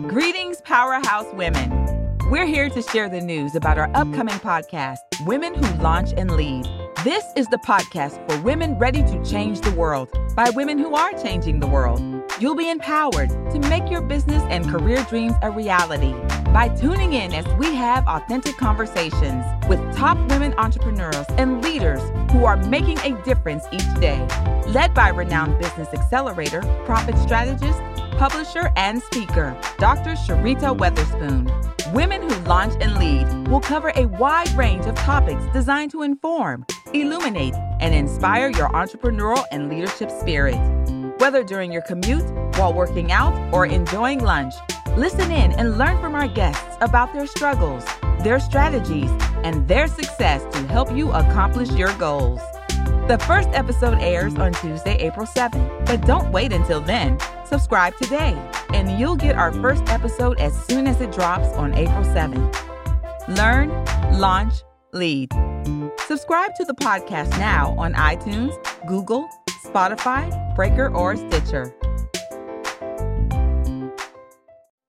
Greetings, Powerhouse Women. We're here to share the news about our upcoming podcast, Women Who Launch and Lead. This is the podcast for women ready to change the world by women who are changing the world. You'll be empowered to make your business and career dreams a reality by tuning in as we have authentic conversations with top women entrepreneurs and leaders who are making a difference each day. Led by renowned business accelerator, profit strategist, publisher, and speaker, Dr. Sharita Weatherspoon. Women Who Launch and Lead will cover a wide range of topics designed to inform, illuminate, and inspire your entrepreneurial and leadership spirit. Whether during your commute, while working out, or enjoying lunch, listen in and learn from our guests about their struggles, their strategies, and their success to help you accomplish your goals. The first episode airs on Tuesday, April 7th, but don't wait until then. Subscribe today, and you'll get our first episode as soon as it drops on April 7th. Learn, launch, lead. Subscribe to the podcast now on iTunes, Google, Spotify, Breaker, or Stitcher.